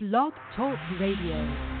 Blog Talk Radio.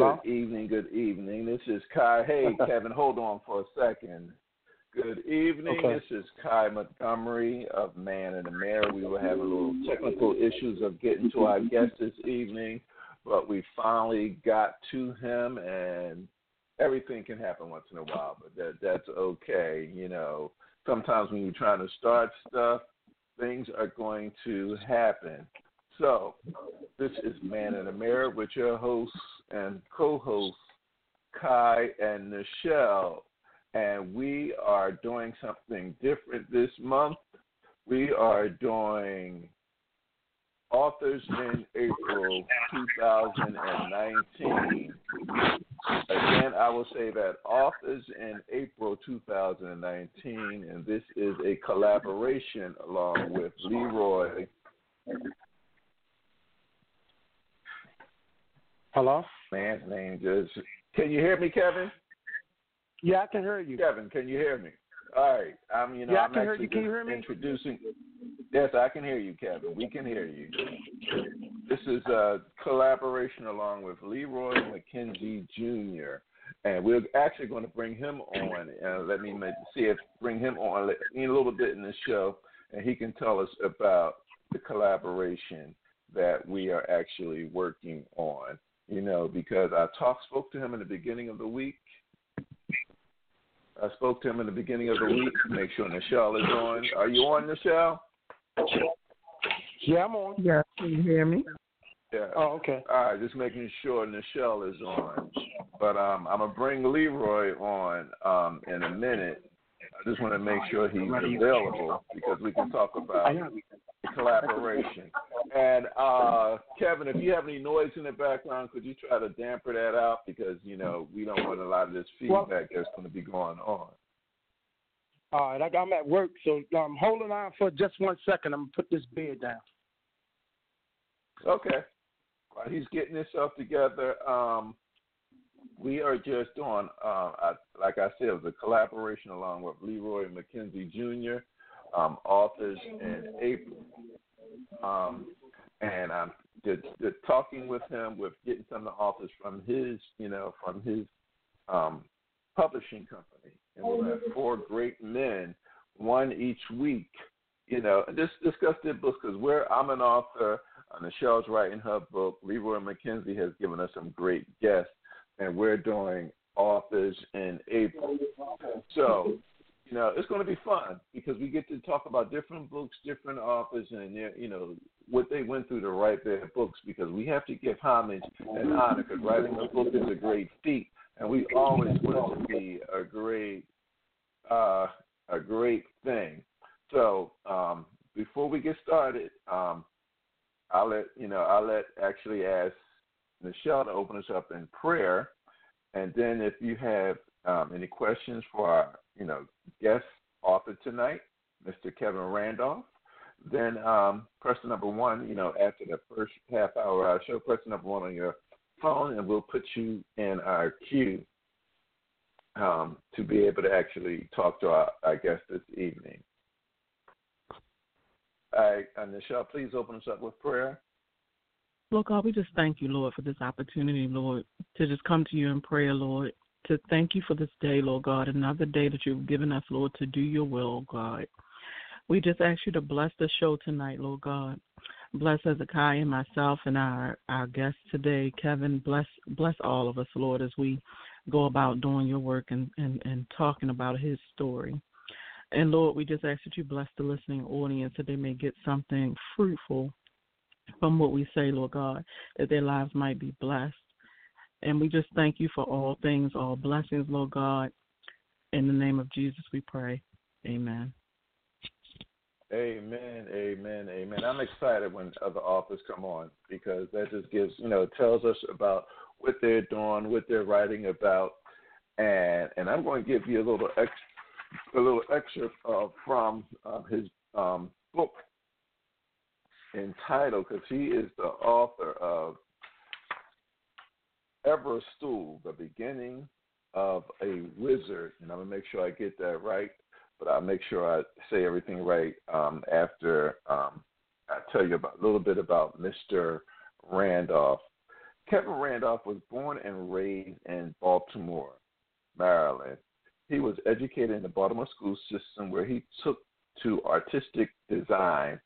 Hello? good evening, good evening. This is Kai. Hey, Kevin, hold on for a second. Good evening. Okay. This is Kai Montgomery of Man in the Mirror. We were having a little technical issues of getting to our guest this evening, but we finally got to him, and everything can happen once in a while, but that that's okay. You know, sometimes when you're trying to start stuff, things are going to happen. So, this is Man in the Mirror with your hosts and co-hosts Kai and Nichelle, and we are doing something different this month. We are doing Authors in April 2019. Again, I will say that Authors in April 2019, and this is a collaboration along with Leroy Hello? Man's name just can you hear me kevin Yeah, I can hear you. kevin can you hear me all right i'm you know Yeah, I i'm can hear actually you. Can you hear me? introducing yes i can hear you kevin we can hear you this is a collaboration along with leroy mckenzie jr and we're actually going to bring him on and let me ma- see if bring him on in a little bit in the show and he can tell us about the collaboration that we are actually working on you know, because I talked, spoke to him in the beginning of the week. I spoke to him in the beginning of the week. To make sure Nichelle is on. Are you on, Nichelle? Yeah, I'm on. Yeah, can you hear me? Yeah. Oh, okay. All right, just making sure Nichelle is on. But um, I'm gonna bring Leroy on um, in a minute. I just want to make sure he's available because we can talk about collaboration. And uh, Kevin, if you have any noise in the background, could you try to damper that out because you know we don't want a lot of this Well- feedback that's going to be going on. All right, I, I'm at work, so um, holding on for just one second. I'm gonna put this bed down. Okay. While he's getting himself together, um, we are just doing, uh, I, like I said, it was a collaboration along with Leroy McKenzie Jr., um, authors in April. Um, and I'm just, talking with him, with getting some of the authors from his, you know, from his um, publishing company. And we'll have four great men, one each week, you know, and just discuss their books because we're, I'm an author. Uh, Nichelle's writing her book. Leroy McKenzie has given us some great guests, and we're doing authors in April. So, you know, it's going to be fun because we get to talk about different books, different authors, and you know what they went through to write their books. Because we have to give homage and honor. Because writing a book is a great feat, and we always want it to be a great, uh, a great thing. So, um, before we get started, um, I'll let you know. I'll let actually ask Nichelle to open us up in prayer, and then if you have um, any questions for our, you know, guest author tonight, Mr. Kevin Randolph, then um, press the number one. You know, after the first half hour of our show, press the number one on your phone, and we'll put you in our queue um, to be able to actually talk to our, our guest this evening. Right, uh, Nichelle, please open us up with prayer. Lord God, we just thank you, Lord, for this opportunity, Lord, to just come to you in prayer, Lord, to thank you for this day, Lord God, another day that you've given us, Lord, to do your will, God. We just ask you to bless the show tonight, Lord God. Bless Hezekiah and myself and our, our guest today, Kevin. Bless bless all of us, Lord, as we go about doing your work and, and, and talking about his story. And Lord, we just ask that you bless the listening audience that they may get something fruitful from what we say, Lord God, that their lives might be blessed. And we just thank you for all things, all blessings, Lord God. In the name of Jesus, we pray. Amen. Amen, amen, amen. I'm excited when other authors come on because that just gives, you know, tells us about what they're doing, what they're writing about, and and I'm going to give you a little ex, a little excerpt uh, from uh, his um, book entitled, because he is the author of Evra Stool, the beginning of a wizard, and I'm gonna make sure I get that right but I'll make sure I say everything right um, after um, I tell you about, a little bit about Mr. Randolph. Kevin Randolph was born and raised in Baltimore, Maryland. He was educated in the Baltimore school system where he took to artistic design.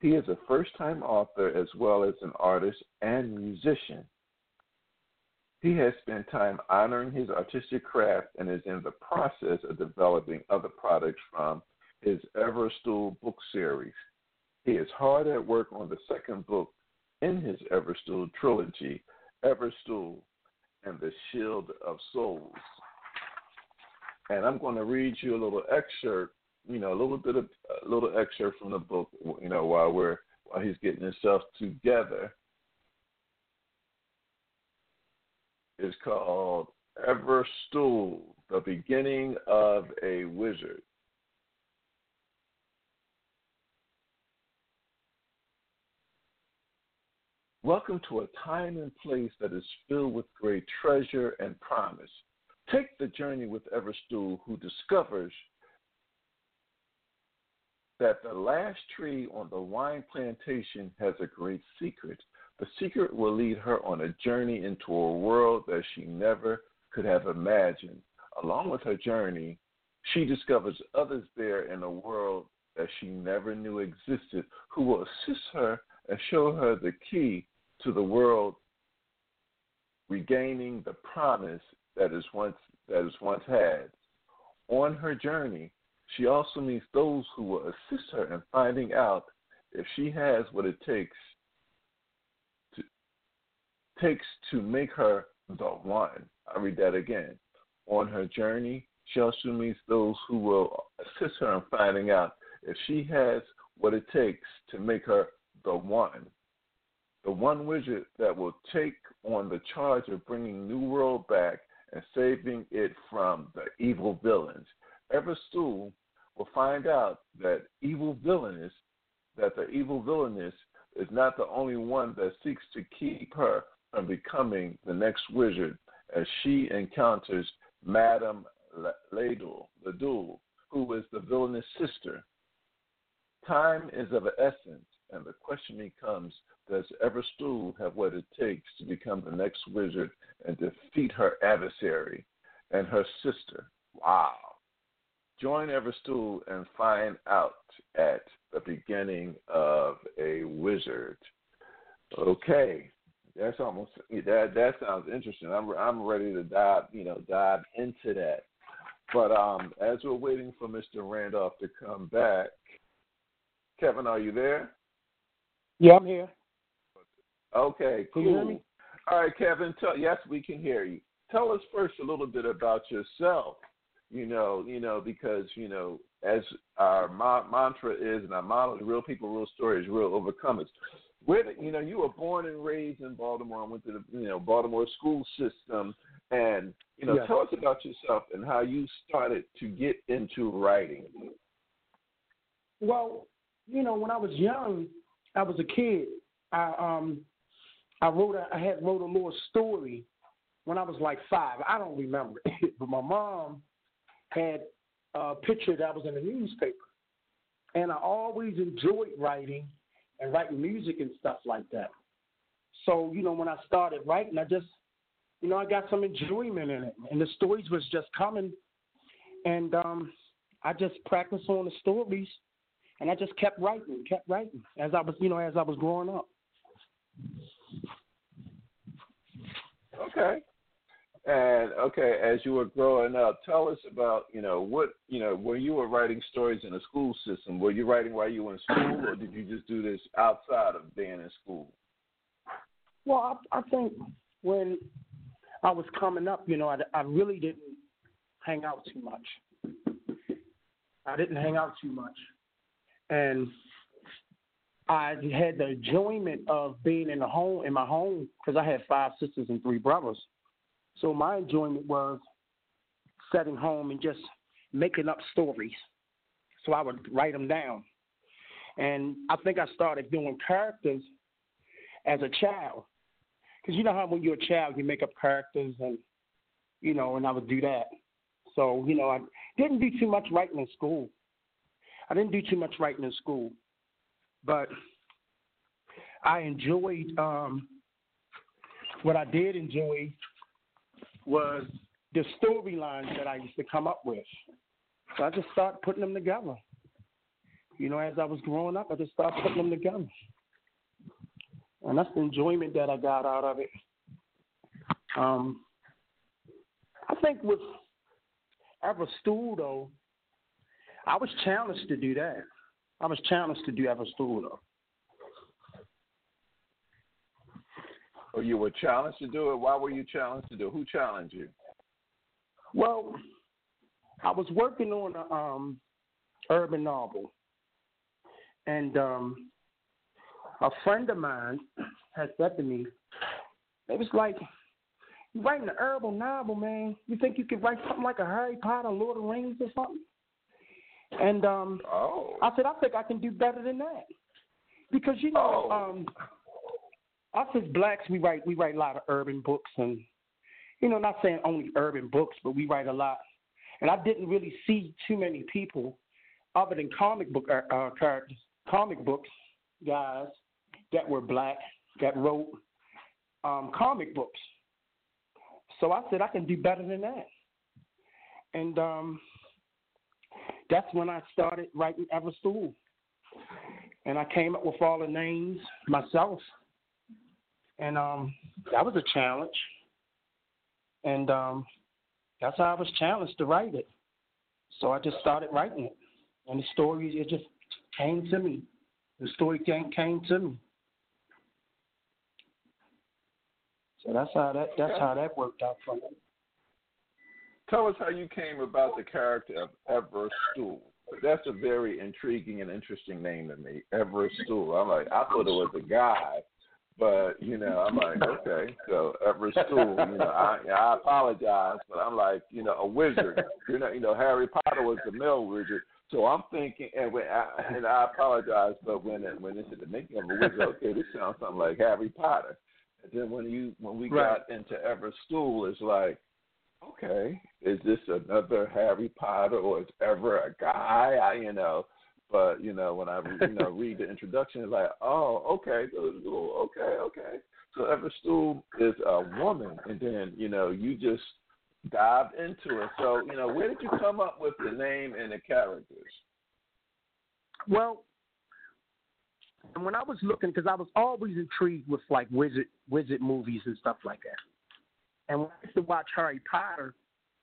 He is a first time author as well as an artist and musician. He has spent time honoring his artistic craft and is in the process of developing other products from his Evra Stool book series. He is hard at work on the second book in his Evra Stool trilogy, Evra Stool and the Shield of Souls. And I'm going to read you a little excerpt, you know, a little bit of a little excerpt from the book, you know, while we're while he's getting himself together. is called Evra Stool, the beginning of a wizard. Welcome to a time and place that is filled with great treasure and promise. Take the journey with Evra Stool, who discovers that the last tree on the wine plantation has a great secret the secret will lead her on a journey into a world that she never could have imagined. Along with her journey, she discovers others there in a world that she never knew existed who will assist her and show her the key to the world regaining the promise that is once that is once had. On her journey, she also meets those who will assist her in finding out if she has what it takes takes to make her the one. I read that again. On her journey, she also meets those who will assist her in finding out if she has what it takes to make her the one. The one wizard that will take on the charge of bringing New World back and saving it from the evil villains. Evra Stool will find out that evil villainess, that the evil villainess is not the only one that seeks to keep her from becoming the next wizard as she encounters Madame Ladle, Ladule, who is the villainous sister. Time is of essence, and the question becomes does Evra Stool have what it takes to become the next wizard and defeat her adversary and her sister? Wow. Join Evra Stool and find out at the beginning of a wizard. Okay, that's almost that. That sounds interesting. I'm I'm ready to dive you know dive into that. But um, as we're waiting for Mr. Randolph to come back, Kevin, are you there? Yeah, I'm here. Okay, cool. Can you hear me? All right, Kevin. Tell, yes, we can hear you. Tell us first a little bit about yourself. You know, you know, because you know, as our ma- mantra is, and our motto is "Real people, real stories, real overcomers." where the, you know you were born and raised in Baltimore and went to the you know Baltimore school system, and you know yes. tell us about yourself and how you started to get into writing. Well, you know, when I was young, I was a kid. I um, I wrote a, I had wrote a little story when I was like five. I don't remember it, but my mom had a picture that was in the newspaper, and I always enjoyed writing and writing music and stuff like that. So, you know, when I started writing, I just, you know, I got some enjoyment in it. And the stories was just coming. And um, I just practiced on the stories. And I just kept writing, kept writing as I was, you know, as I was growing up. Okay. And okay, as you were growing up, tell us about you know what you know when you were writing stories in the school system. Were you writing while you were in school, or did you just do this outside of being in school? Well, I, I think when I was coming up, you know, I, I really didn't hang out too much. I didn't hang out too much, and I had the enjoyment of being in the home in my home because I had five sisters and three brothers. So my enjoyment was setting home and just making up stories. So I would write them down, and I think I started doing characters as a child because you know how when you're a child you make up characters and you know, and I would do that. So you know, I didn't do too much writing in school. I didn't do too much writing in school, but I enjoyed. Um, what I did enjoy was the storylines that I used to come up with. So I just started putting them together. You know, as I was growing up, I just started putting them together. And that's the enjoyment that I got out of it. Um, I think with Evra Stool, though, I was challenged to do that. I was challenged to do Evra Stool, though. Or you were challenged to do it? Why were you challenged to do it? Who challenged you? Well, I was working on a um, urban novel, and um, a friend of mine had said to me, "It was like you writing an urban novel, man. You think you could write something like a Harry Potter, Lord of the Rings, or something?" And um, oh. I said, "I think I can do better than that." Because you know, oh. um, us as blacks, we write we write a lot of urban books, and you know, not saying only urban books, but we write a lot. And I didn't really see too many people, other than comic book uh, uh characters, comic books guys that were black that wrote um, comic books. So I said I can do better than that, and um, that's when I started writing Evra Stool. And I came up with all the names myself and um, that was a challenge. And um, that's how I was challenged to write it. So I just started writing it, and the story it just came to me. The story came came to me. So that's how that that's how that worked out for me. Tell us how you came about the character of Everett Stool. That's a very intriguing and interesting name to me, Everett Stool. I'm like, I thought it was a guy but you know, I'm like, okay, so Everett School, you know, I I apologize, but I'm like, you know, a wizard. You know, you know, Harry Potter was the male wizard. So I'm thinking, and when I, and I apologize, but when it, when it's the making of a wizard, okay, this sounds something like Harry Potter. And then when you when we right. got into Everett School, it's like, okay, is this another Harry Potter or is ever a guy? I, you know, but you know, when I you know read the introduction, it's like, oh, okay, okay, okay. So Evra Stool is a woman, and then you know you just dived into it. So you know, where did you come up with the name and the characters? Well, when I was looking, because I was always intrigued with like wizard wizard movies and stuff like that. And when I used to watch Harry Potter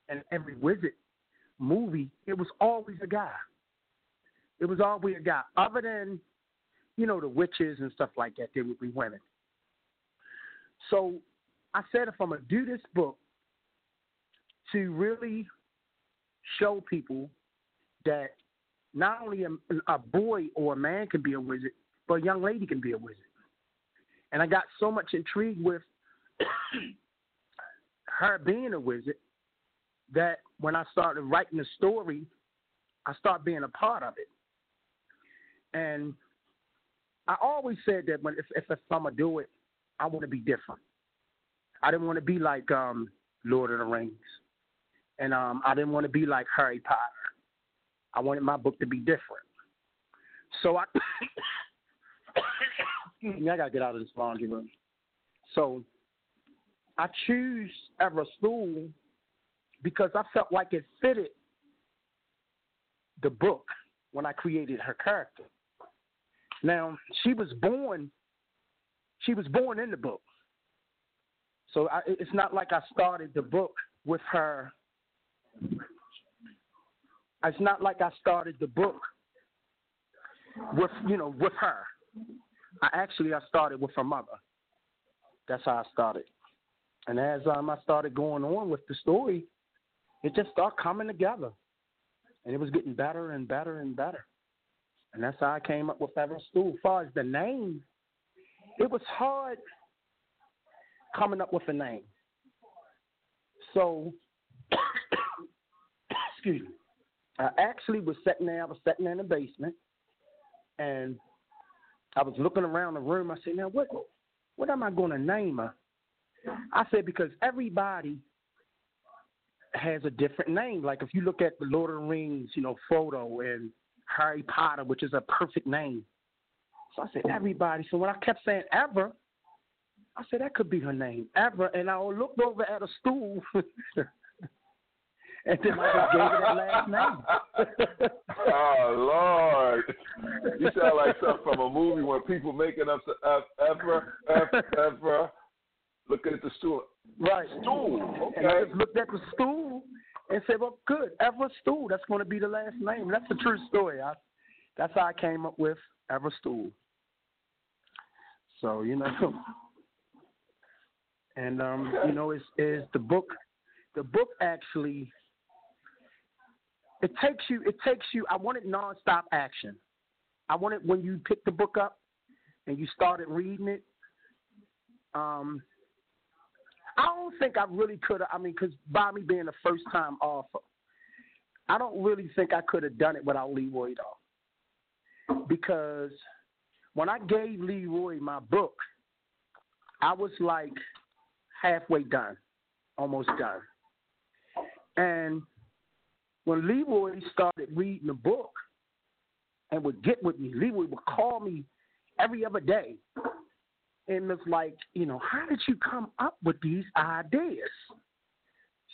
and every wizard movie, it was always a guy. It was all we got. Other than, you know, the witches and stuff like that, they would be women. So I said if I'm gonna do this book to really show people that not only a, a boy or a man can be a wizard, but a young lady can be a wizard. And I got so much intrigued with her being a wizard that when I started writing the story, I started being a part of it. And I always said that when if, if, I'm gonna do it, I want to be different. I didn't want to be like um, Lord of the Rings, and um, I didn't want to be like Harry Potter. I wanted my book to be different. So I, I gotta get out of this laundry room. So I choose Evra Stool because I felt like it fitted the book when I created her character. Now she was born. She was born in the book, so I, it's not like I started the book with her. It's not like I started the book with you know with her. I actually I started with her mother. That's how I started. And as um, I started going on with the story, it just started coming together. and it was getting better and better and better. And that's how I came up with Evra Stool. As far as the name, it was hard coming up with a name. So, excuse me. I actually was sitting there. I was sitting in the basement, and I was looking around the room. I said, "Now, what, what am I going to name her?" I said because everybody has a different name. Like if you look at the Lord of the Rings, you know, Frodo and Harry Potter, which is a perfect name. So I said everybody. So when I kept saying ever, I said that could be her name, ever. And I looked over at a stool, and then I just gave her that last name. oh Lord, you sound like something from a movie where people making up ever, ever, ever. looking at the stool. Right. Stool. Okay. And I just looked at the stool and said, "Well, good, Evra Stool. That's going to be the last name." That's a true story. I, that's how I came up with Evra Stool. So you know, and um, you know, is is the book. The book actually it takes you. It takes you. I wanted nonstop action. I wanted when you pick the book up and you started reading it. Um, I don't think I really could have. I mean, because by me being the first time author, I don't really think I could have done it without Leroy though. Because when I gave Leroy my book, I was like halfway done, almost done. And when Leroy started reading the book and would get with me, Leroy would call me every other day and it's like, you know, how did you come up with these ideas?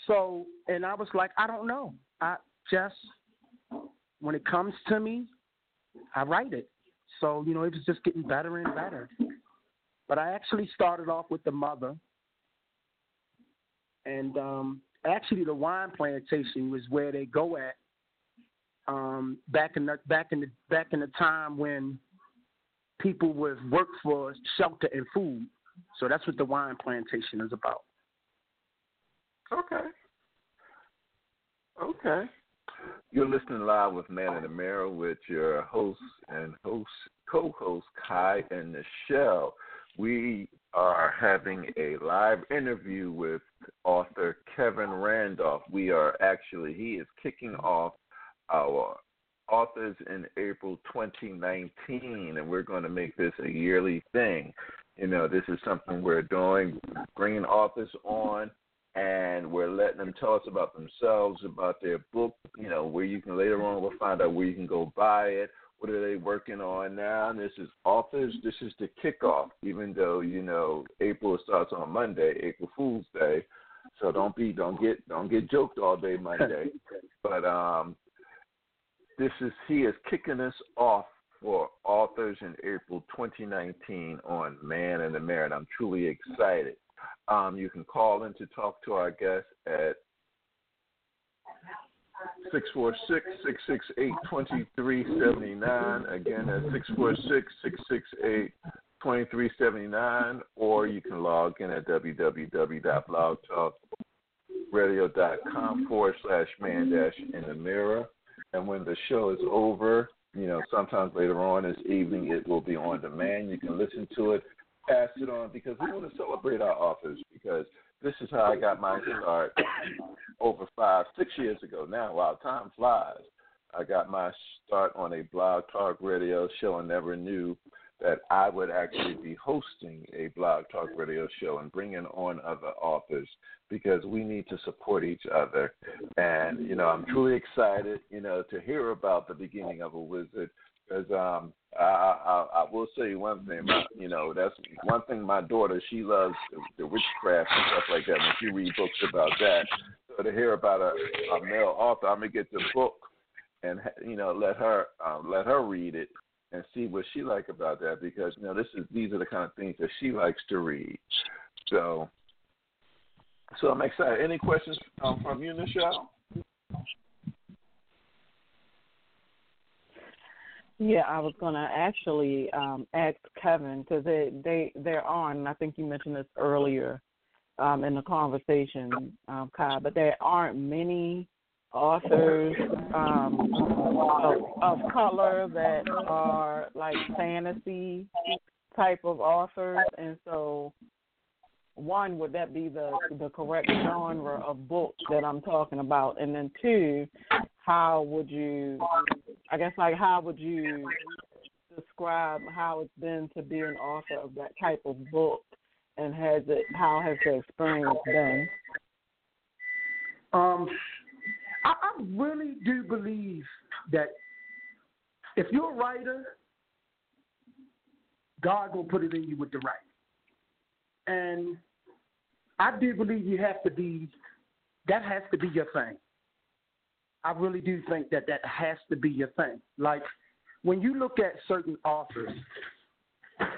So, and I was like, I don't know. I just, when it comes to me, I write it. So, you know, it was just getting better and better. But I actually started off with the mother. And um, actually, the wine plantation was where they go at um, back in the back in the back in the time when people with work for shelter and food. So that's what the wine plantation is about. Okay. Okay. You're listening live with Man in the Mirror with your host and host co-host Kai and Nichelle. We are having a live interview with author Kevin Randolph. We are actually he is kicking off our authors in April 2019, and we're going to make this a yearly thing. You know, this is something we're doing, bringing authors on, and we're letting them tell us about themselves, about their book. You know, where you can later on we'll find out where you can go buy it. What are they working on now? And this is authors. This is the kickoff. Even though you know April starts on Monday, April Fool's Day. So don't be don't get don't get joked all day Monday. But um, this is he is kicking us off for authors in April 2019 on Man in the Mirror, and I'm truly excited. Um, you can call in to talk to our guest at 646-668-2379. Again, at 646-668-2379, or you can log in at www.blogtalkradio.com forward slash man dash in the mirror. And when the show is over, you know, sometimes later on this evening, it will be on demand. You can listen to it, pass it on, because we want to celebrate our authors. Because this is how I got my start over five, six years ago now. Wow, time flies. I got my start on a blog talk radio show and never knew that I would actually be hosting a blog talk radio show and bringing on other authors because we need to support each other. And you know, I'm truly excited, you know, to hear about the beginning of a wizard. Because um, I, I, I will say one thing, my, you know, that's one thing. My daughter, she loves the, the witchcraft and stuff like that. And she read books about that. So to hear about a, a male author, I'm gonna get the book and you know let her um, let her read it and see what she like about that because you know this is these are the kind of things that she likes to read. So, so I'm excited. Any questions um, from you, Nichelle? Yeah, I was going to actually um, ask Kevin because they they they're on, and I think you mentioned this earlier um, in the conversation, um. But there aren't many authors um, of, of color that are like fantasy type of authors, and so one would that be the the correct genre of book that I'm talking about, and then two, how would you, I guess like how would you describe how it's been to be an author of that type of book, and has it how has the experience been? Um, I, I really do believe that if you're a writer, God will put it in you with the right. And I do believe you have to be, that has to be your thing. I really do think that that has to be your thing. Like when you look at certain authors,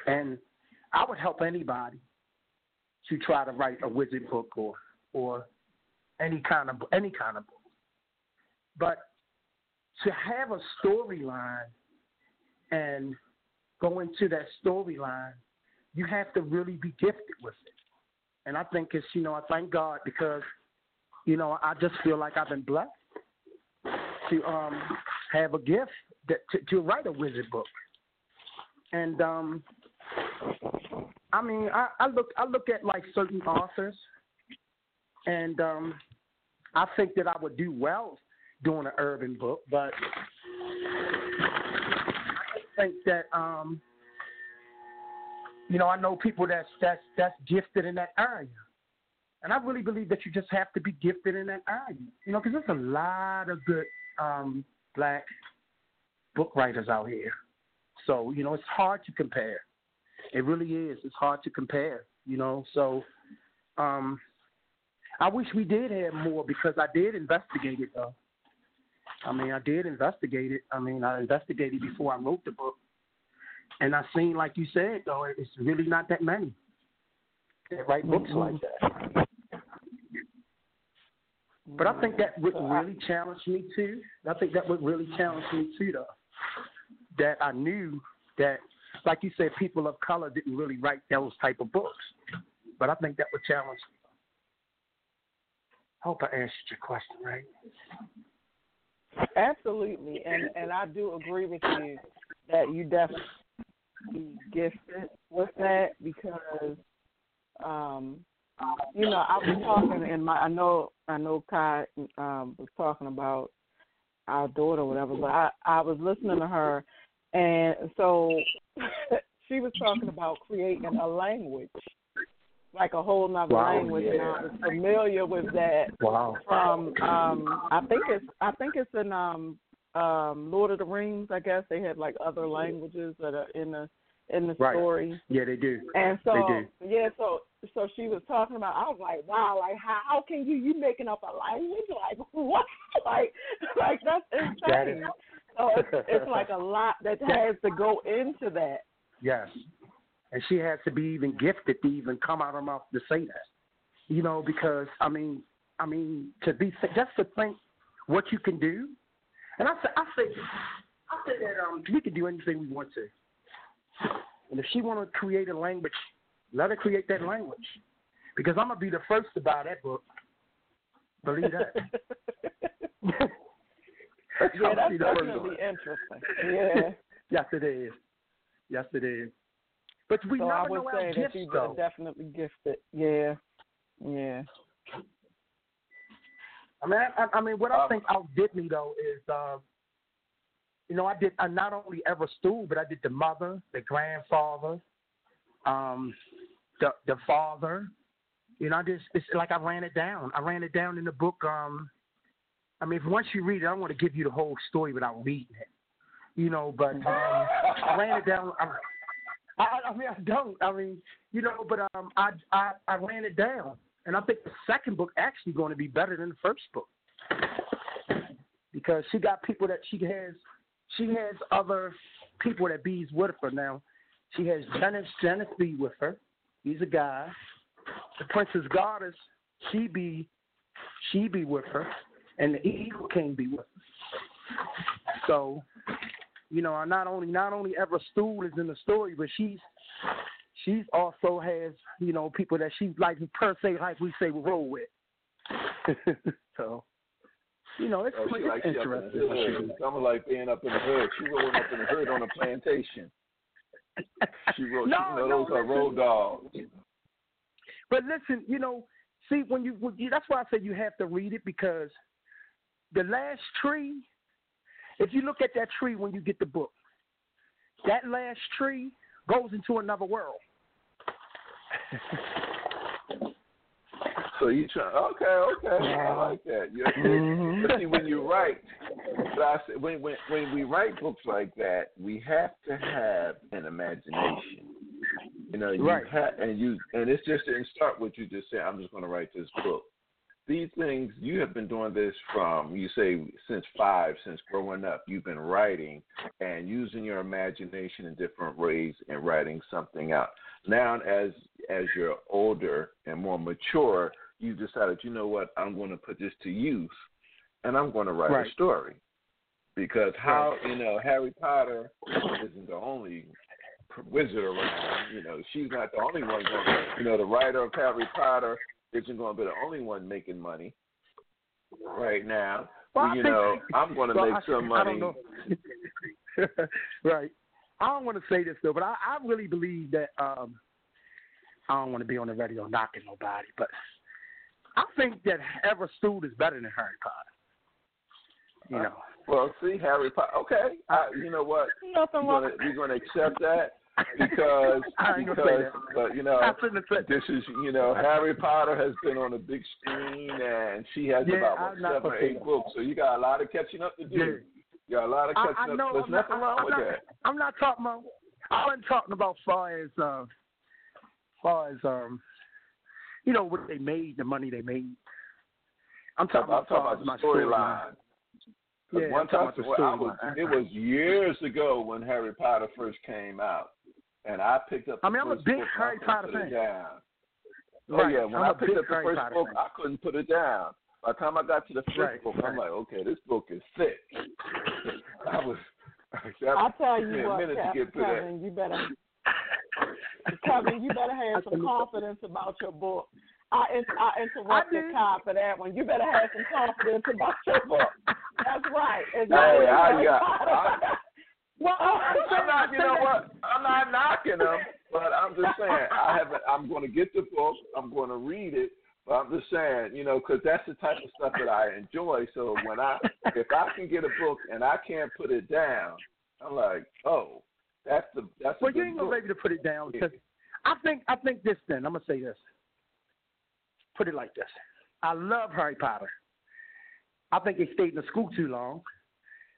and I would help anybody to try to write a wizard book or or any kind of any kind of book. But to have a storyline and go into that storyline, you have to really be gifted with it. And I think it's, you know, I thank God because, you know, I just feel like I've been blessed to um have a gift that, to, to write a wizard book. And um I mean, I, I look I look at like certain authors and um I think that I would do well doing an urban book, but I think that um, you know I know people that's that's that's gifted in that area, and I really believe that you just have to be gifted in that area. You know, because there's a lot of good um, black book writers out here, so you know it's hard to compare. It really is. It's hard to compare. You know, so. Um, I wish we did have more because I did investigate it though. I mean, I did investigate it. I mean, I investigated before I wrote the book, and I seen, like you said, though, it's really not that many that write books mm-hmm. like that. But I think that would really challenge me too. I think that would really challenge me too, though. That I knew that, like you said, people of color didn't really write those type of books. But I think that would challenge me. I hope I answered your question right. Absolutely, and and I do agree with you that you definitely gifted with that because, um, you know, I was talking in my I know I know Kai um, was talking about our daughter or whatever, but I I was listening to her, and so she was talking about creating a language like a whole nother wow, language yeah. and I was familiar with that wow. from um I think it's I think it's in um um Lord of the Rings, I guess. They had like other languages that are in the in the right. story. Yeah, they do. And so do. yeah, so so she was talking about I was like, Wow, like how, how can you you making up a language? Like what? like like that's insane. That is... so it's, it's like a lot that has to go into that. Yes and she has to be even gifted to even come out of her mouth to say that. You know, because I mean, I mean, to be just to think what you can do, and I said, I said, I said that um, we can do anything we want to, and if she want to create a language, let her create that language, because I'm gonna be the first to buy that book. Believe that. yeah, that's definitely interesting. Yeah. yes, it is. Yes, it is. But we so never I would know say our that gifts, you though. definitely gifted. Yeah, yeah. I mean, I, I mean, what I think outdid me though is, um, you know, I did I not only Evra Stool, but I did the mother, the grandfather, um, the the father. You know, I just it's like I ran it down. I ran it down in the book. Um, I mean, if once you read it, I don't want to give you the whole story without reading it. You know, but um, I ran it down. I, I, I mean, I don't. I mean, you know, but um, I, I I ran it down, and I think the second book actually going to be better than the first book because she got people that she has. She has other people that bees with her now. She has Dennis Dennis B with her. He's a guy. The Princess Goddess, she be she be with her, and the Eagle King be with her. So you know, not only not only Evra Stool is in the story, but she's she's also has you know people that she like per se like we say roll with. so you know, it's, Oh, she like she interesting. the what hood. do. Something like being up in the hood. She rolling up in the hood on a plantation. She wrote. No, you know, no, those are listen. road dogs. But listen, you know, see when you, when you that's why I said you have to read it because the last tree, if you look at that tree when you get the book, that last tree goes into another world. So you try. Okay, okay. I like that. You Mhm. But see, when you write, but I say, when when when we write books like that, we have to have an imagination. You know, you Right. ha- and you and it's just didn't start what you just said. I'm just going to write this book. These things you have been doing this from you say since five, since growing up. You've been writing and using your imagination in different ways and writing something out. Now, as as you're older and more mature, you decided, you know what, I'm going to put this to use, and I'm going to write Right. a story. Because how you know Harry Potter isn't the only wizard around. You know, she's not the only one going. You know, the writer of Harry Potter isn't going to be the only one making money right now. Well, I you think- know, I'm going to Well, make I- some money. don't right. I don't want to say this though, but I, I really believe that um I don't want to be on the radio knocking nobody, but I think that Evra Stool is better than Harry Potter. You know. Well, see, Harry Potter. Okay, I, you know what? Nothing We're wrong. gonna, we're going to accept that because I ain't gonna say because but you know I this is you know Harry Potter has been on a big screen and she has Yeah, about what, seven or eight that. books, so you got a lot of catching up to do. Yeah. You got a lot of catching I up. know. There's I'm not, nothing wrong I'm with not, that. I'm not talking about. I wasn't talking about far as uh, far as um, you know what they made, the money they made. I'm talking I'm talking about, talking about my the storyline. 'Cause Yeah, one time, about the well, I was, it was years ago when Harry Potter first came out, and I picked up. The I mean, I'm a big book, Harry Potter fan. Down. Oh Right. yeah, when I'm I a picked up the Harry first Potter book, fan. I couldn't put it down. By the time I got to the fifth Right, book, I'm like, okay, this book is thick. I was. That I tell took me you a what, minute to Kev- get through that. Kevin, you better, Kevin, you better have some confidence about your book. I, in- I interrupted did. Kai for that one. You better have some confidence about your book. That's right. It's Hey, not I Harry got- Potter. I- Well, I'm not, you know what? I'm not knocking them, but I'm just saying I haven't. I'm going to get the book. I'm going to read it. But I'm just saying, you know, because that's the type of stuff that I enjoy. So when I, if I can get a book and I can't put it down, I'm like, oh, that's the that's. Well, a you good ain't gonna book. be able to put it down down. 'cause I think I think this. Then I'm gonna say this. Put it like this. I love Harry Potter. I think they stayed in the school too long,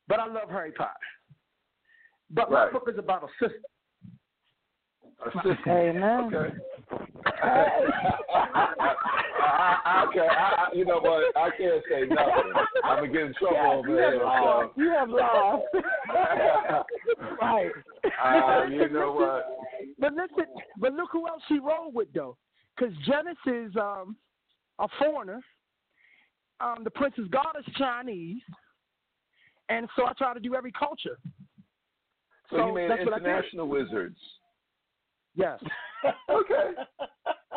but I love Harry Potter. But my book is about a sister. Assistant. Amen. Okay. I, I, okay, I, I- you know what? I can't say nothing. I'm gonna get in trouble Yes, over you have lost. You have lost. right. Uh, you know what? But listen, but look who else she rolled with though, because Genesis. um, a foreigner. Um, the Princess God is Chinese, and so I try to do every culture. So, you mean that's what I did. international wizards? Yes. Okay.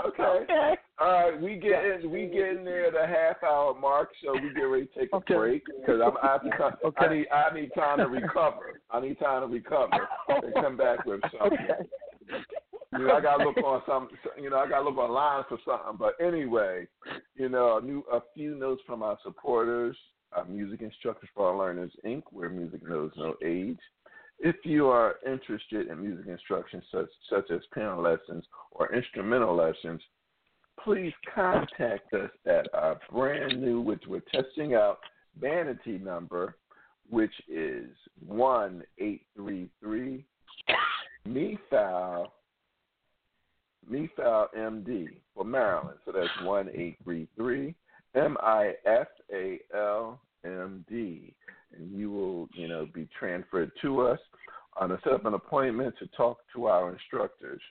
Okay. Okay. All right, we get in, we get in there the half hour mark, so we get ready to take a Okay. break because I'm I, have to, come- I need I need time to recover. I need time to recover and come back with something. You know, I gotta look on some. You know, I gotta look online for something. But anyway, you know, a new a few notes from our supporters, our Music Instructors for All Learners Inc., where music knows no age. If you are interested in music instruction such such as piano lessons or instrumental lessons, please contact us at our brand new, which we're testing out, vanity number, which is one eight three three MeFal MeFal MD for Maryland. So that's one eight three three M I F A L M D, and you will you know be transferred to us on a set up an appointment to talk to our instructors.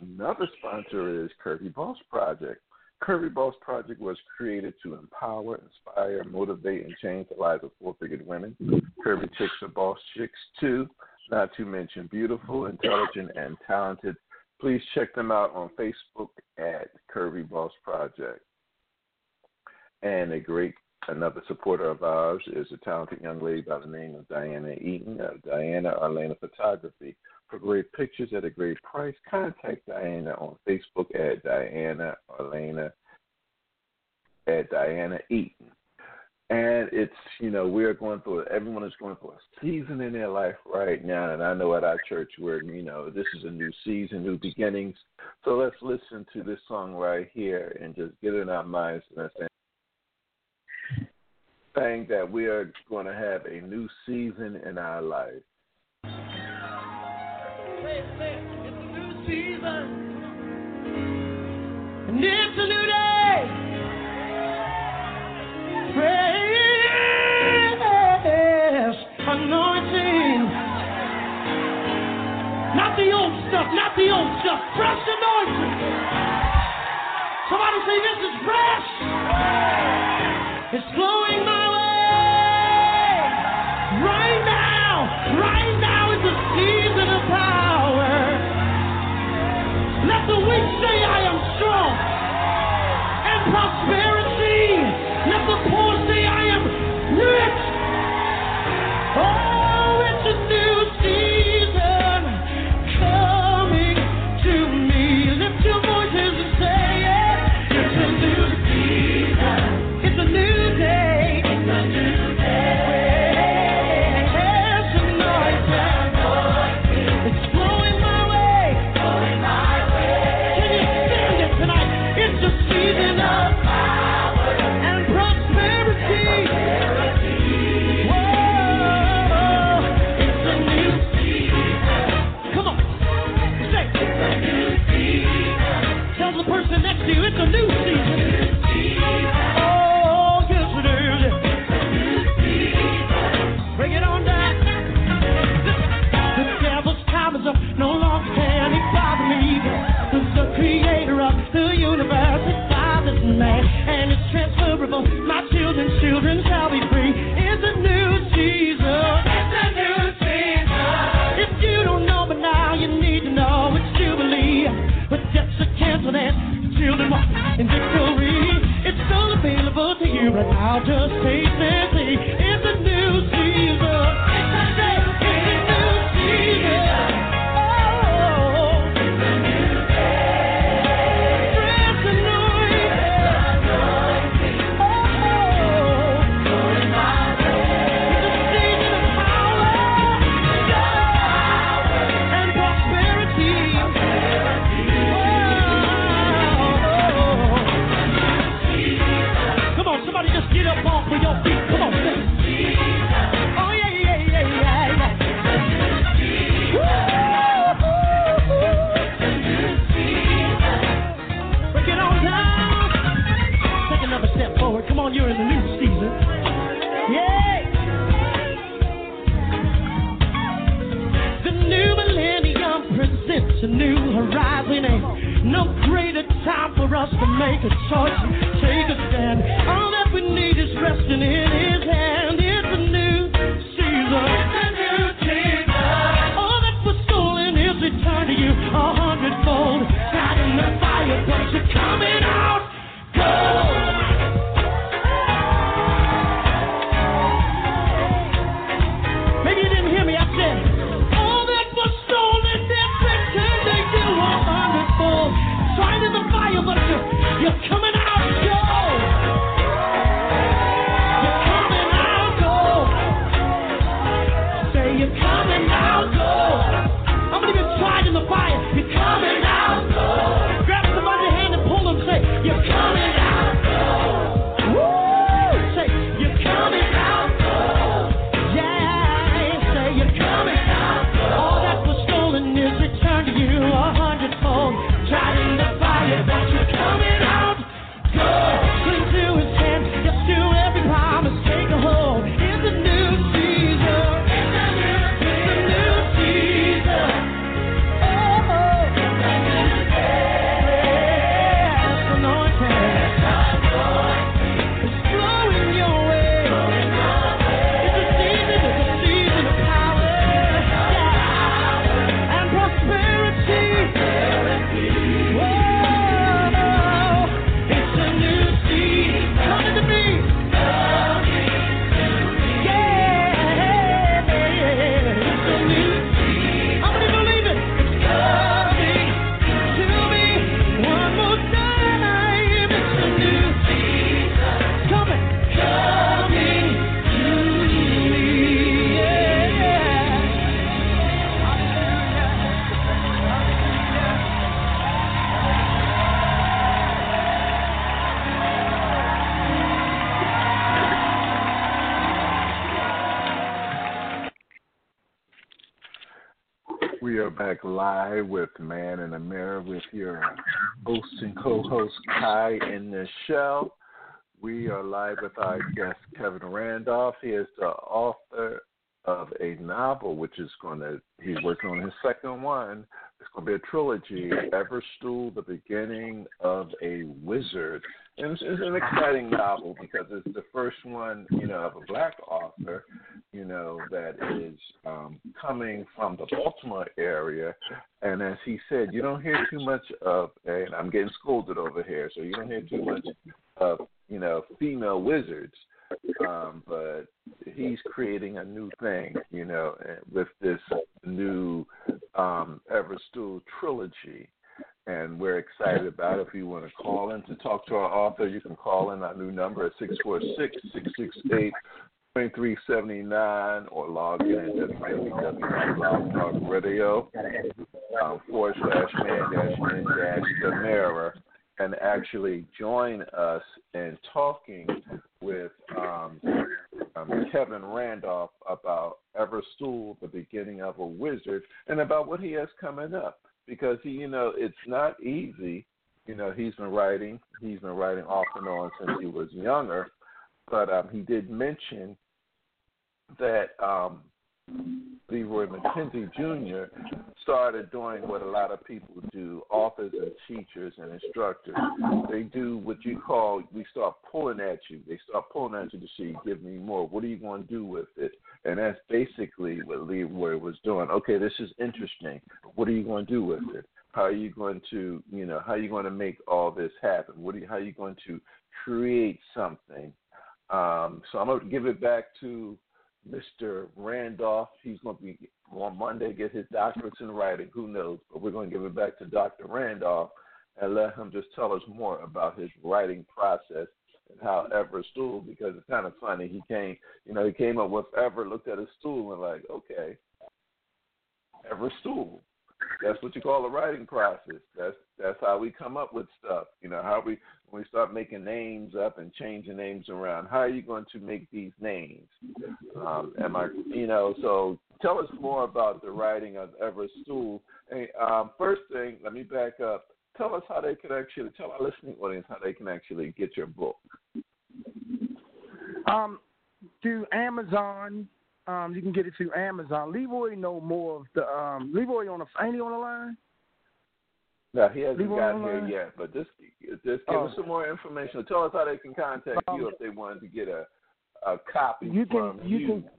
Another sponsor is Curvy Boss Project. Curvy Boss Project was created to empower, inspire, motivate, and change the lives of four-figured women. Curvy chicks are boss chicks too, not to mention beautiful, intelligent, and talented. Please check them out on Facebook at Curvy Boss Project. And a great another supporter of ours is a talented young lady by the name of Diana Eaton of Diana Arlena Photography. For great pictures at a great price, contact Diana on Facebook at Diana Arlena at Diana Eaton and it's you know we're going through everyone is going through a season in their life right now. And i know at our church we're you know this is a new season new beginnings. So let's listen to this song right here and just get in our minds and saying that we are going to have a new season in our life. It's a new season. And it's a new day. not the old stuff. Fresh anointing. Somebody say this is fresh. It's flowing. Live with our guest Kevin Randolph. He is the author of a novel, which is going to. He's working on his second one. It's going to be a trilogy. Evra Stool, the beginning of a wizard. And it's, it's an exciting novel because it's the first one, you know, of a black author, you know, that is um, coming from the Baltimore area. And as he said, you don't hear too much of, and I'm getting scolded over here, so you don't hear too much of, you know, female wizards. Um, but he's creating a new thing, you know, with this new um, Evra Stool trilogy and we're excited about it. If you want to call in to talk to our author, you can call in our new number at 646-668-2379 or log in at www.blogtalkradio um, forward slash man dash in dash the mirror and actually join us in talking with um, um, Kevin Randolph about Evra Stool, the beginning of a wizard, and about what he has coming up because he, you know, it's not easy. You know, he's been writing. He's been writing off and on since he was younger. But um, he did mention that um, Leroy McKenzie Jr. started doing what a lot of people do, authors and teachers and instructors. They do what you call, we start pulling at you. They start pulling at you to see, give me more. What are you going to do with it? And that's basically what Leroy was doing. Okay, this is interesting. What are you going to do with it? How are you going to, you know, how are you going to make all this happen? What are you, how are you going to create something? Um, so I'm going to give it back to Mr. Randolph. He's going to be on Monday get his doctorates in writing. Who knows? But we're going to give it back to Dr. Randolph and let him just tell us more about his writing process and how Evra Stool. Because it's kind of funny. He came, you know, he came up with Evra, looked at his stool, and like, okay, Evra Stool. That's what you call a writing process. That's that's how we come up with stuff. You know, how we when we start making names up and changing names around. How are you going to make these names? Um, am I, you know? So tell us more about the writing of Evra Stool. Hey, um, first thing, let me back up. Tell us how they can actually tell our listening audience how they can actually get your book. Um, through Amazon. Um, you can get it through Amazon. Leroy know more of the um Leroy on the ain't he on the line? No, he hasn't Leroy got here line? yet, but just just give Oh. us some more information. Tell us how they can contact Um, you if they wanted to get a a copy You can from you can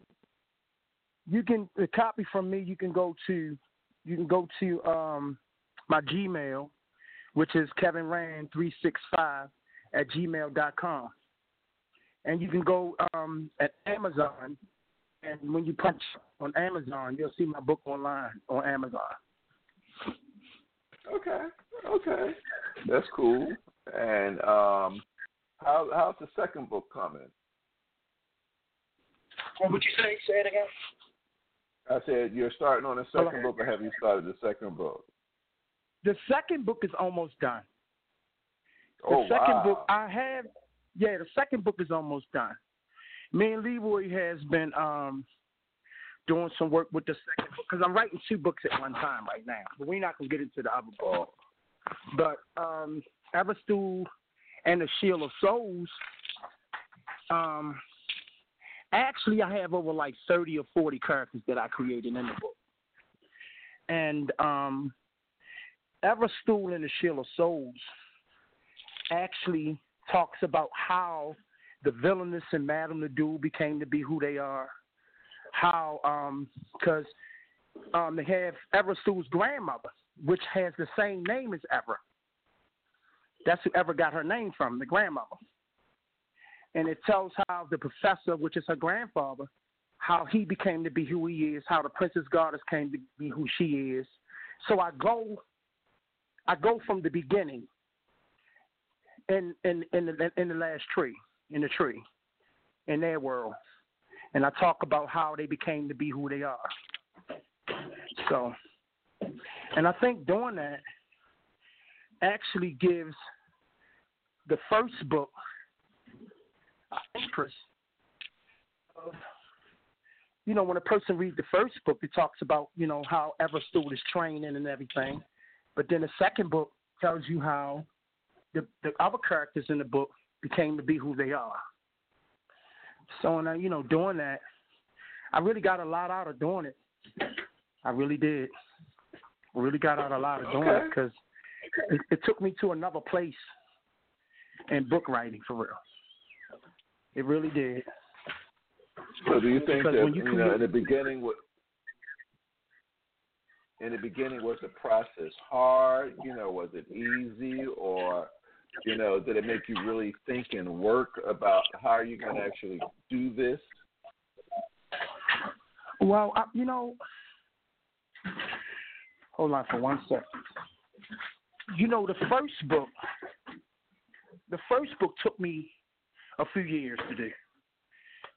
you can the copy from me. You can go to you can go to um my Gmail, which is Kevin Rand three six five at gmail dot com, and you can go um at Amazon. And when you punch on Amazon, you'll see my book online on Amazon. Okay, okay, that's cool. And um, how how's the second book coming? What would you say? Say it again. I said you're starting on the second book, or have you started the second book? The second book is almost done. The oh second wow! book I have, yeah, the second book is almost done. Me and Leroy has been um doing some work with the second book because I'm writing two books at one time right now, but we're not gonna get into the other book. But um, Evra Stool and the Shield of Souls. Um, actually, I have over like thirty or forty characters that I created in the book, and um, Evra Stool and the Shield of Souls actually talks about how the villainous and Madame Ledoux became to be who they are. How, um, because um, they have Evra Stool's grandmother, which has the same name as Evra. That's who Evra got her name from, the grandmother. And it tells how the professor, which is her grandfather, how he became to be who he is, how the Princess Goddess came to be who she is. So I go, I go from the beginning in in in the in the last tree in the tree in their world. And i talk about how they became to be who they are. So and i think doing that actually gives the first book interest. You know, when a person reads the first book, it talks about, you know, how Evra Stool is training and everything. But then the second book tells you how the the other characters in the book became to be who they are. So, and, uh, you know, doing that, I really got a lot out of doing it. I really did. I really got out a lot of doing Okay. it because it, it took me to another place in book writing for real. It really did. So do you think Because that you you, know in the beginning wa- in the beginning was the process hard? You know, was it easy or you know, did it make you really think and work about how are you're going to actually do this? Well, I, you know, hold on for one second. You know, the first book, the first book took me a few years to do.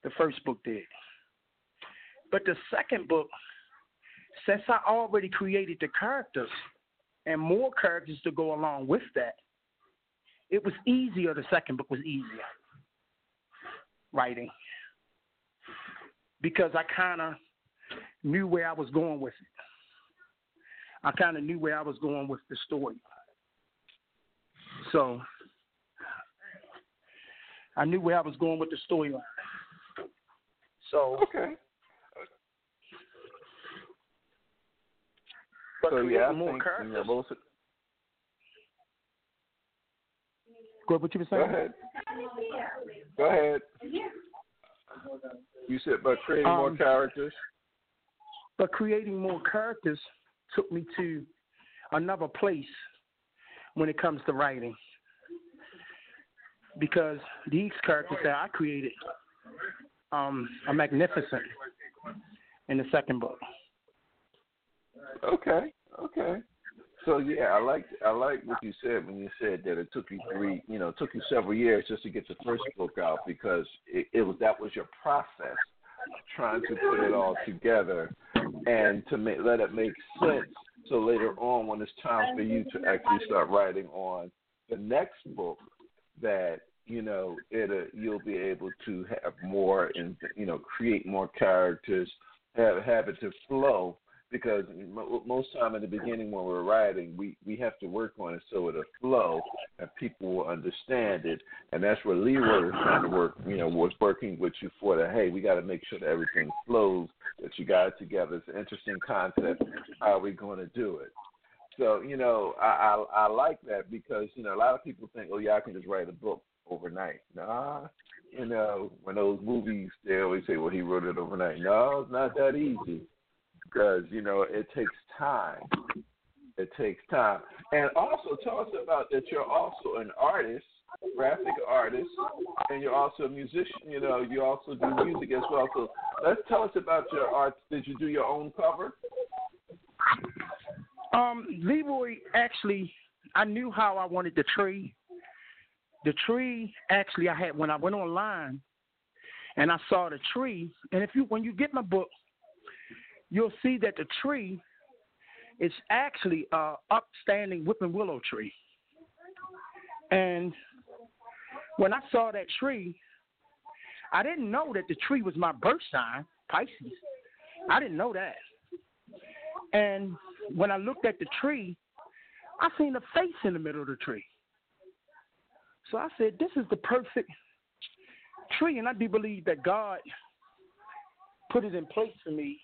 The first book did. But the second book, since I already created the characters and more characters to go along with that, it was easier. The second book was easier writing because I kind of knew where I was going with it. I kind of knew where I was going with the story. So I knew where I was going with the storyline. So, Okay. but So yeah, I more think you know, most of, Go ahead, what you were go ahead. Go ahead. You said about creating more Um, characters. But creating more characters took me to another place when it comes to writing. Because these characters that I created um, are magnificent in the second book. Okay, okay. So yeah, I like I like what you said when you said that it took you three, you know, it took you several years just to get the first book out because it, it was that was your process trying to put it all together and to make let it make sense. So later on, when it's time for you to actually start writing on the next book, that you know it uh, you'll be able to have more and you know create more characters, have have it to flow because mo- most time in the beginning when we're writing, we we have to work on it so it'll flow and people will understand it, and that's where Leroy was trying to work. You know, was working with you for that. Hey, we got to make sure that everything flows, that you got it together. It's an interesting concept. How are we going to do it? So you know, I, I I like that because you know a lot of people think, oh yeah, I can just write a book overnight. Nah, you know, when those movies they always say, well, he wrote it overnight. No, it's not that easy because you know it takes time. It takes time, and also tell us about that. You're also an artist, graphic artist, and you're also a musician. You know, you also do music as well. So let's tell us about your art. Did you do your own cover? Um, Leroy actually, I knew how I wanted the tree. The tree actually, I had when I went online, and I saw the tree. And if you when you get my book, you'll see that the tree is actually a upstanding whipping willow tree. And when I saw that tree, I didn't know that the tree was my birth sign, Pisces. I didn't know that. And when I looked at the tree, I seen a face in the middle of the tree. So I said, This is the perfect tree. And I do believe that God put it in place for me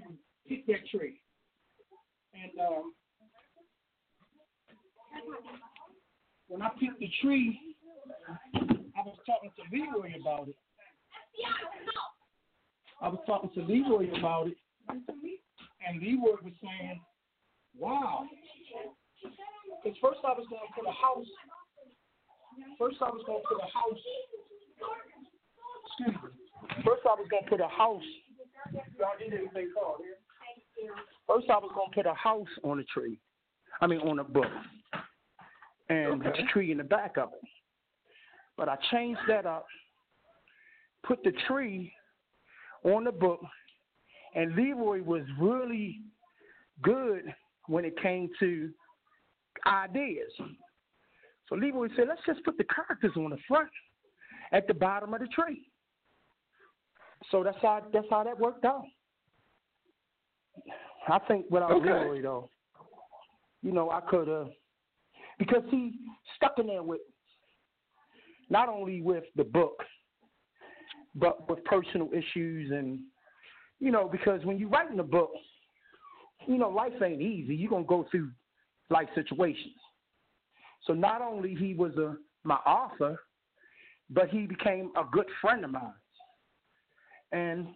to get that tree. And um, when I picked the tree, I was talking to Leroy about it. I was talking to Leroy about it, and Leroy was saying, "Wow." Because first I was going to put a house. First I was going to put a house. Excuse me. First I was going to put a house. Y'all get anything called here? First I was going to put a house on the tree. I mean on the book, and Okay. the tree in the back of it. But I changed that up. Put the tree on the book, and Leroy was really good when it came to ideas. So Leroy said, let's just put the characters on the front at the bottom of the tree. So that's how that's how that worked out. I think without Okay. Leroy though, you know, I could have because he stuck in there with not only with the book, but with personal issues and you know, because when you're writing a book, you know, life ain't easy. You're gonna go through life situations. So not only he was a my author, but he became a good friend of mine. And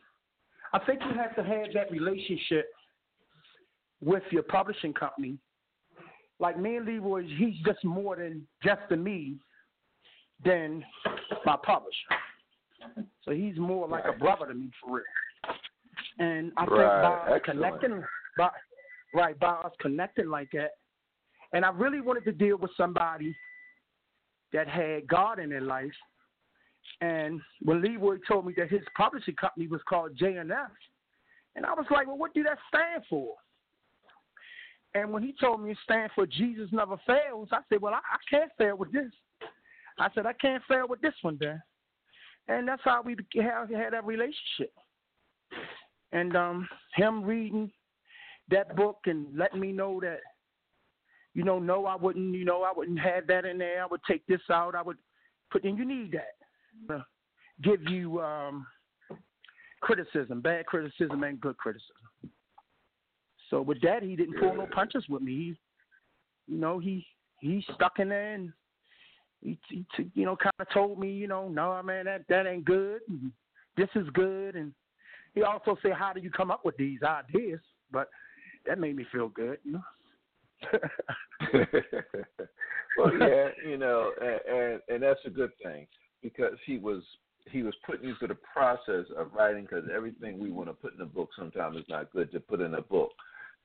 I think you have to have that relationship with your publishing company. Like me and Leroy, he's just more than just to me than my publisher. So he's more like a brother to me for real. And I think by connecting, by right by us connecting like that, and I really wanted to deal with somebody that had God in their life. And when Leroy told me that his publishing company was called JNF, and I was like, "Well, what do that stand for?" And when he told me it stands for Jesus never fails, I said, "Well, I, I can't fail with this." I said, "I can't fail with this one, then." And that's how we have, had, that relationship. And um, him reading that book and letting me know that you know, no, I wouldn't, you know, I wouldn't have that in there. I would take this out. I would put in, you need that. Uh, give you um, criticism, bad criticism and good criticism. So with that, he didn't pull no punches with me. He, you know, he he stuck in there and he, he t- you know, kind of told me, you know, no, man, that that ain't good. And this is good. And he also said, how do you come up with these ideas? But that made me feel good, you know. well, yeah, you know, and, and and that's a good thing because he was he was putting you through the process of writing because everything we want to put in a book sometimes is not good to put in a book.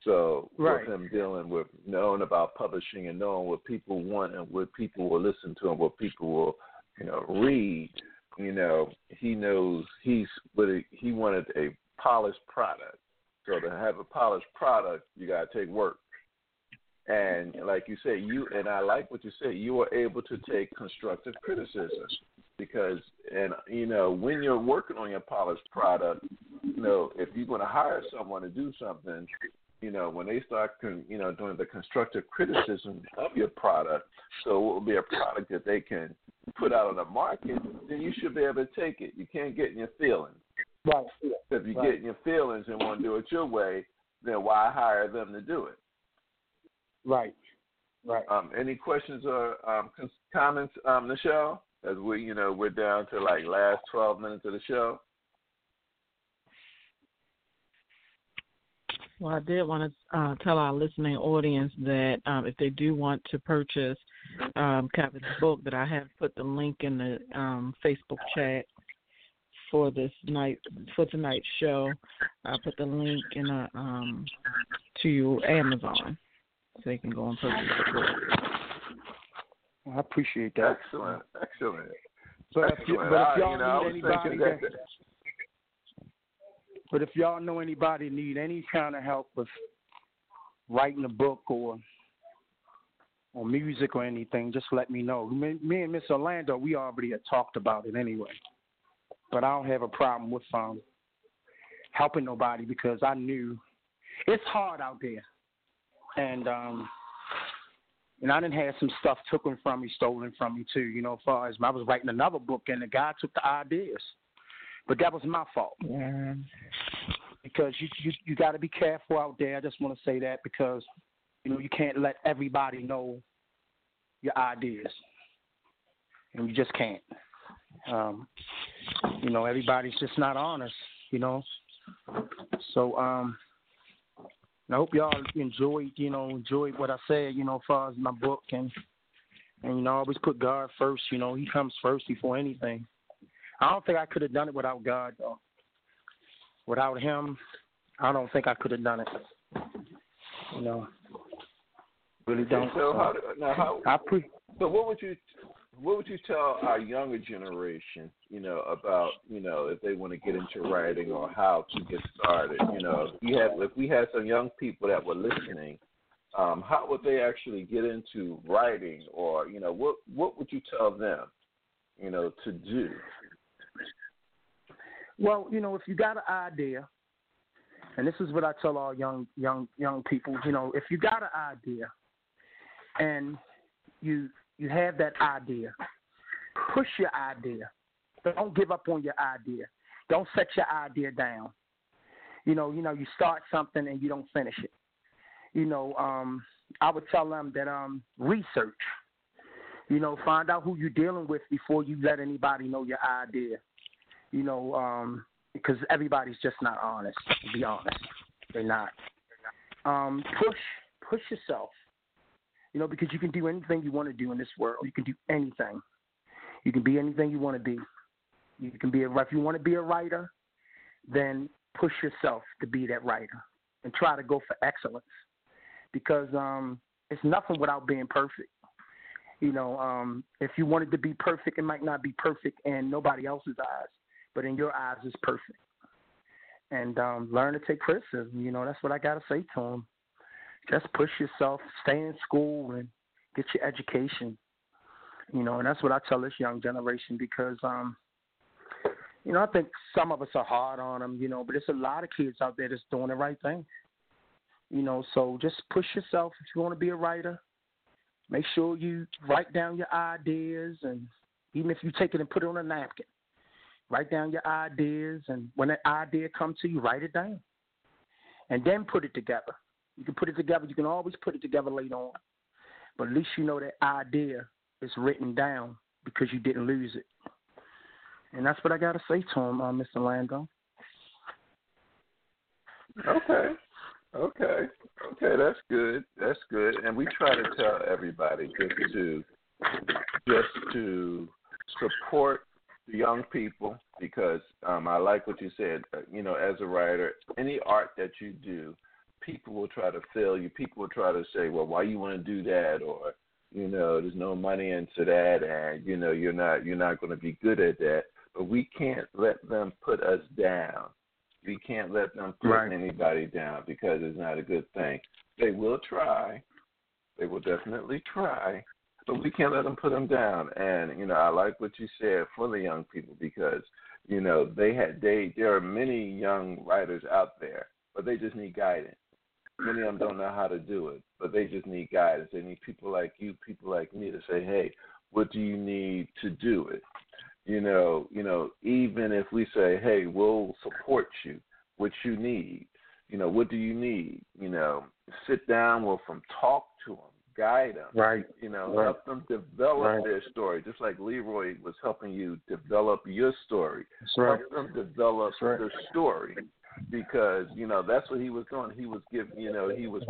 So Right. with him dealing with knowing about publishing and knowing what people want and what people will listen to and what people will, you know, read, you know, he knows he's what he, wanted a polished product. So to have a polished product, you got to take work. And like you say, you and I like what you say. You are able to take constructive criticism because, and you know, when you're working on your polished product, you know, if you're going to hire someone to do something, you know, when they start, con, you know, doing the constructive criticism of your product, so it will be a product that they can put out on the market, then you should be able to take it. You can't get in your feelings. Right. If you Right. get in your feelings and want to do it your way, then why hire them to do it? Right. Right. Um, any questions or um, comments, um, Nichelle? As we, you know, we're down to like last twelve minutes of the show. Well, I did want to uh, tell our listening audience that um, if they do want to purchase um, Kevin's book, that I have put the link in the um, Facebook chat for this night for tonight's show. I put the link in a, um, to Amazon, so they can go and purchase the book. I appreciate that. Excellent, excellent. But if, you, but if y'all you know, anybody, that, that- but if y'all know anybody need any kind of help with writing a book or or music or anything, just let me know. Me, me and Miss Orlando, we already had talked about it anyway. But I don't have a problem with um helping nobody because I knew it's hard out there, and um and I didn't have some stuff taken from me, stolen from me too. You know, as far as I was writing another book and the guy took the ideas, but that was my fault Yeah. because you you you got to be careful out there. I just want to say that because you know you can't let everybody know your ideas, and you just can't. Um, you know, everybody's just not honest. You know, so um, I hope y'all enjoyed. You know, enjoyed what I said. You know, as far as my book and and you know, always put God first. You know, He comes first before anything. I don't think I could have done it without God though without him, I don't think I could have done it. You know, really don't. So uh, how now how I pre. So what would you what would you tell our younger generation, you know, about, you know, if they want to get into writing or how to get started? You know, if we had if we had some young people that were listening, um, how would they actually get into writing or, you know, what what would you tell them, you know, to do? Well, you know, if you got an idea, and this is what I tell all young young young people, you know, if you got an idea and you you have that idea, push your idea. Don't give up on your idea. Don't set your idea down. You know, you know, you start something and you don't finish it. You know, um, I would tell them that um, research. You know, find out who you're dealing with before you let anybody know your idea. You know, um, because everybody's just not honest. Be honest, they're not. Um, push, push yourself. You know, because you can do anything you want to do in this world. You can do anything. You can be anything you want to be. You can be a, if you want to be a writer, then push yourself to be that writer and try to go for excellence because um, it's nothing without being perfect. You know, um, if you wanted to be perfect, it might not be perfect in nobody else's eyes, but in your eyes, it's perfect. And um, learn to take criticism. You know, that's what I got to say to them. Just push yourself, stay in school, and get your education. You know, and that's what I tell this young generation because, um, you know, I think some of us are hard on them. You know, but there's a lot of kids out there that's doing the right thing. You know, so just push yourself if you want to be a writer. Make sure you write down your ideas, and even if you take it and put it on a napkin, write down your ideas, and when that idea comes to you, write it down, and then put it together. You can put it together. You can always put it together later on, but at least you know that idea is written down because you didn't lose it. And that's what I got to say to him, uh, Mr. Lando. Okay. Okay. Okay, that's good. That's good. And we try to tell everybody just to just to support the young people because um, I like what you said. Uh, you know, as a writer, any art that you do, people will try to fail you. People will try to say, "Well, why you want to do that?" or you know, there's no money into that, and you know, you're not you're not going to be good at that. But we can't let them put us down we can't let them put right. anybody down because it's not a good thing. They will try. They will definitely try, but we can't let them put them down. And you know, I like what you said for the young people because you know they had they there are many young writers out there, but they just need guidance. Many of them don't know how to do it, but they just need guidance. They need people like you, people like me to say, "Hey, what do you need to do it?" you know, you know, even if we say, "Hey, we'll support you, what you need," you know, what do you need? You know, sit down with them, talk to them, guide them, right? You know, right. help them develop right. their story, just like Leroy was helping you develop your story. That's right. Help them develop right. their story because you know that's what he was doing. He was giving, you know, he was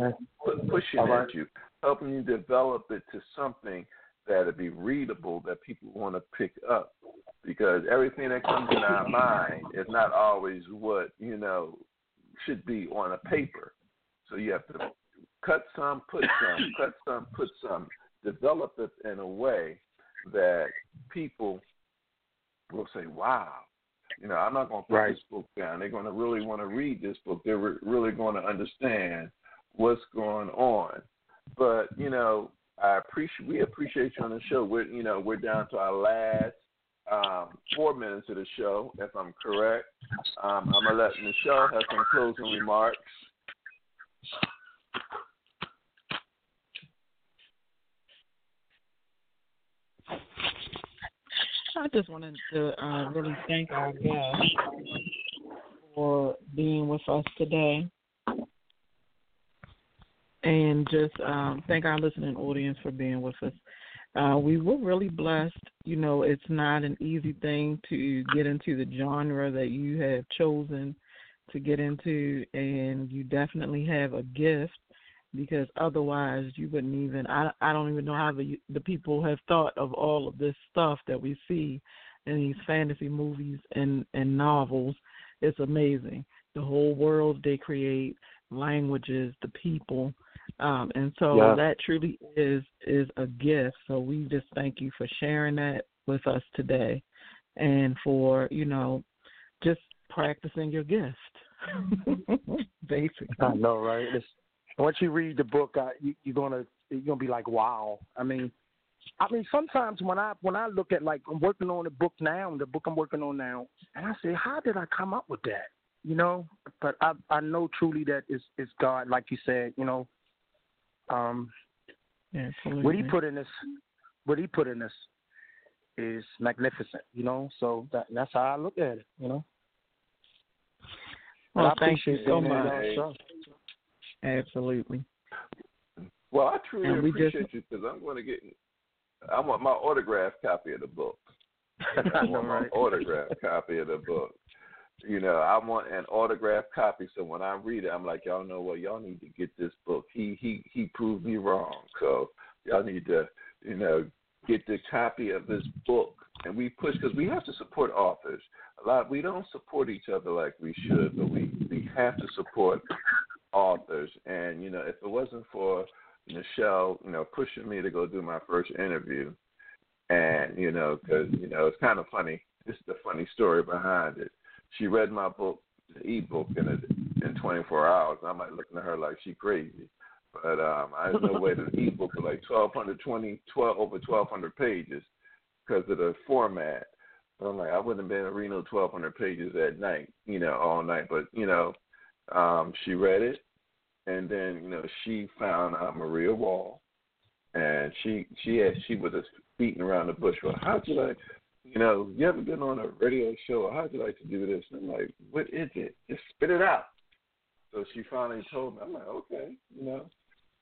pushing right. at you, helping you develop it to something that'll be readable that people want to pick up because everything that comes in our mind is not always what you know should be on a paper. So you have to cut some, put some, cut some, put some, develop it in a way that people will say, "Wow." You know, I'm not going to put right. this book down. They're going to really want to read this book. They're re- really going to understand what's going on. But you know, I appreciate we appreciate you on the show. We're you know we're down to our last um, four minutes of the show, if I'm correct. Um, I'm gonna let Nichelle have some closing remarks. I just wanted to uh, really thank our guest for being with us today and just um, thank our listening audience for being with us. Uh, we were really blessed. You know, it's not an easy thing to get into the genre that you have chosen to get into, and you definitely have a gift because otherwise you wouldn't even. I I don't even know how the the people have thought of all of this stuff that we see in these fantasy movies and and novels. It's amazing. The whole world they create, languages, the people um, and so yeah. that truly is is a gift. So we just thank you for sharing that with us today, and for you know just practicing your gift. Basically, I know, right? It's, once you read the book, uh, you, you're gonna you're gonna be like, wow. I mean, I mean, sometimes when I when I look at like I'm working on a book now, the book I'm working on now, and I say, how did I come up with that? You know, but I I know truly that it's it's God, like you said. You know, um, Absolutely. what He put in this, what He put in this, is magnificent. You know, so that that's how I look at it. You know. Well, I thank you so much. Absolutely. Well, I truly And we just- appreciate you because I'm going to get. I want my autographed copy of the book. I want my autographed copy of the book. You know, I want an autographed copy so when I read it, I'm like, y'all know what? Y'all need to get this book. He he he proved me wrong. So y'all need to, you know, get the copy of this book. And we push because we have to support authors. A lot we don't support each other like we should, but we we have to support authors. And you know, if it wasn't for Nichelle, you know, pushing me to go do my first interview, and you know, because you know, it's kind of funny. This is the funny story behind it. She read my book, the ebook, in a, in 24 hours. I'm like looking at her like she crazy. But um, I know where the ebook was like 1,220, 12 over 1,200 pages because of the format. So I'm like, I wouldn't have been able to read no 1,200 pages at night, you know, all night. But you know, um, she read it, and then you know she found out Maria Wall, and she she had she was beating around the bush. Well, how'd you like, you know, you haven't been on a radio show? How'd you like to do this? And I'm like, what is it? Just spit it out. So she finally told me. I'm like, okay, you know.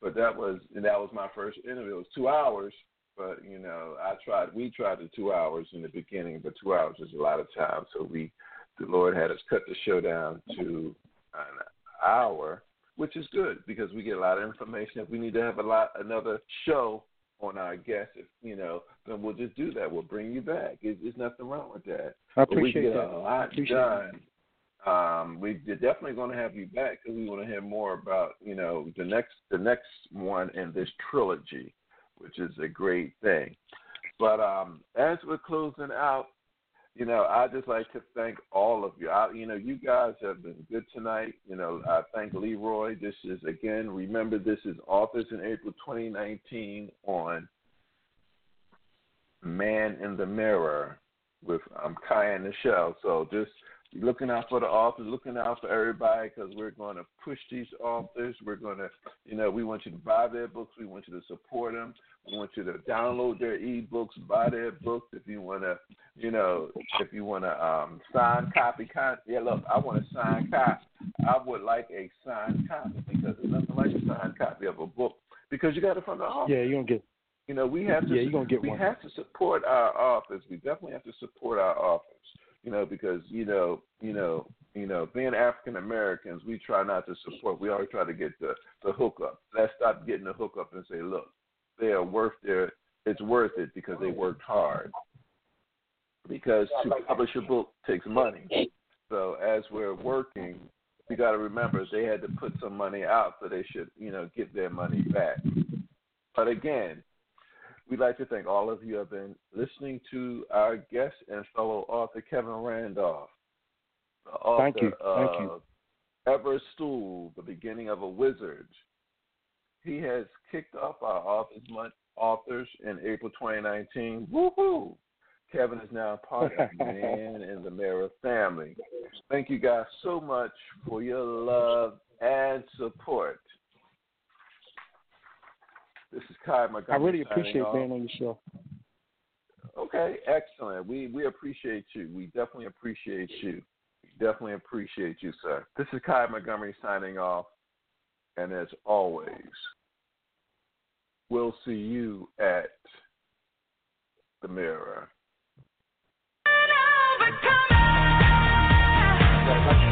But that was and that was my first interview. It was two hours, but you know, I tried. We tried the two hours in the beginning, but two hours is a lot of time. So we, the Lord had us cut the show down to an hour, which is good because we get a lot of information. If we need to have a lot another show on our guests, if, you know, then we'll just do that. We'll bring you back. There's nothing wrong with that. I appreciate But we get that. a lot Appreciate done. Um, we're definitely going to have you back because we want to hear more about you know the next the next one in this trilogy, which is a great thing. But um, as we're closing out, you know, I just like to thank all of you. I, you know, you guys have been good tonight. You know, I thank Leroy. This is again, remember, this is Authors in April 2019 on Man in the Mirror with um, Kai and Nichelle. So just looking out for the authors, looking out for everybody because we're going to push these authors. We're going to, you know, we want you to buy their books. We want you to support them. We want you to download their ebooks, buy their books. If you want to, you know, if you want to um, sign copy, con- yeah, look, I want a signed copy. I would like a signed copy because there's nothing like a signed copy of a book because you got it from the author. Yeah, you don't get. You know, we have to. Yeah, you're gonna get we one. have to support our authors. We definitely have to support our authors. You know, because you know, you know, you know, being African Americans, we try not to support. We always try to get the the hookup. Let's stop getting the hookup and say, look, they are worth their. It's worth it because they worked hard. Because to publish a book takes money. So as we're working, we got to remember they had to put some money out, so they should, you know, get their money back. But again, we'd like to thank all of you who have been listening to our guest and fellow author Kevin Randolph, the author Thank you. Thank of you. Evra Stool, The Beginning of a Wizard. He has kicked off our Authors Month authors in April 2019. Woohoo! Kevin is now part of the Man and the Mirror family. Thank you guys so much for your love and support. This is Kai Montgomery. I really appreciate off. being on your show. Okay, excellent. We we appreciate you. We definitely appreciate you. We definitely appreciate you, sir. This is Kai Montgomery signing off. And as always, we'll see you at the mirror. Overcomer.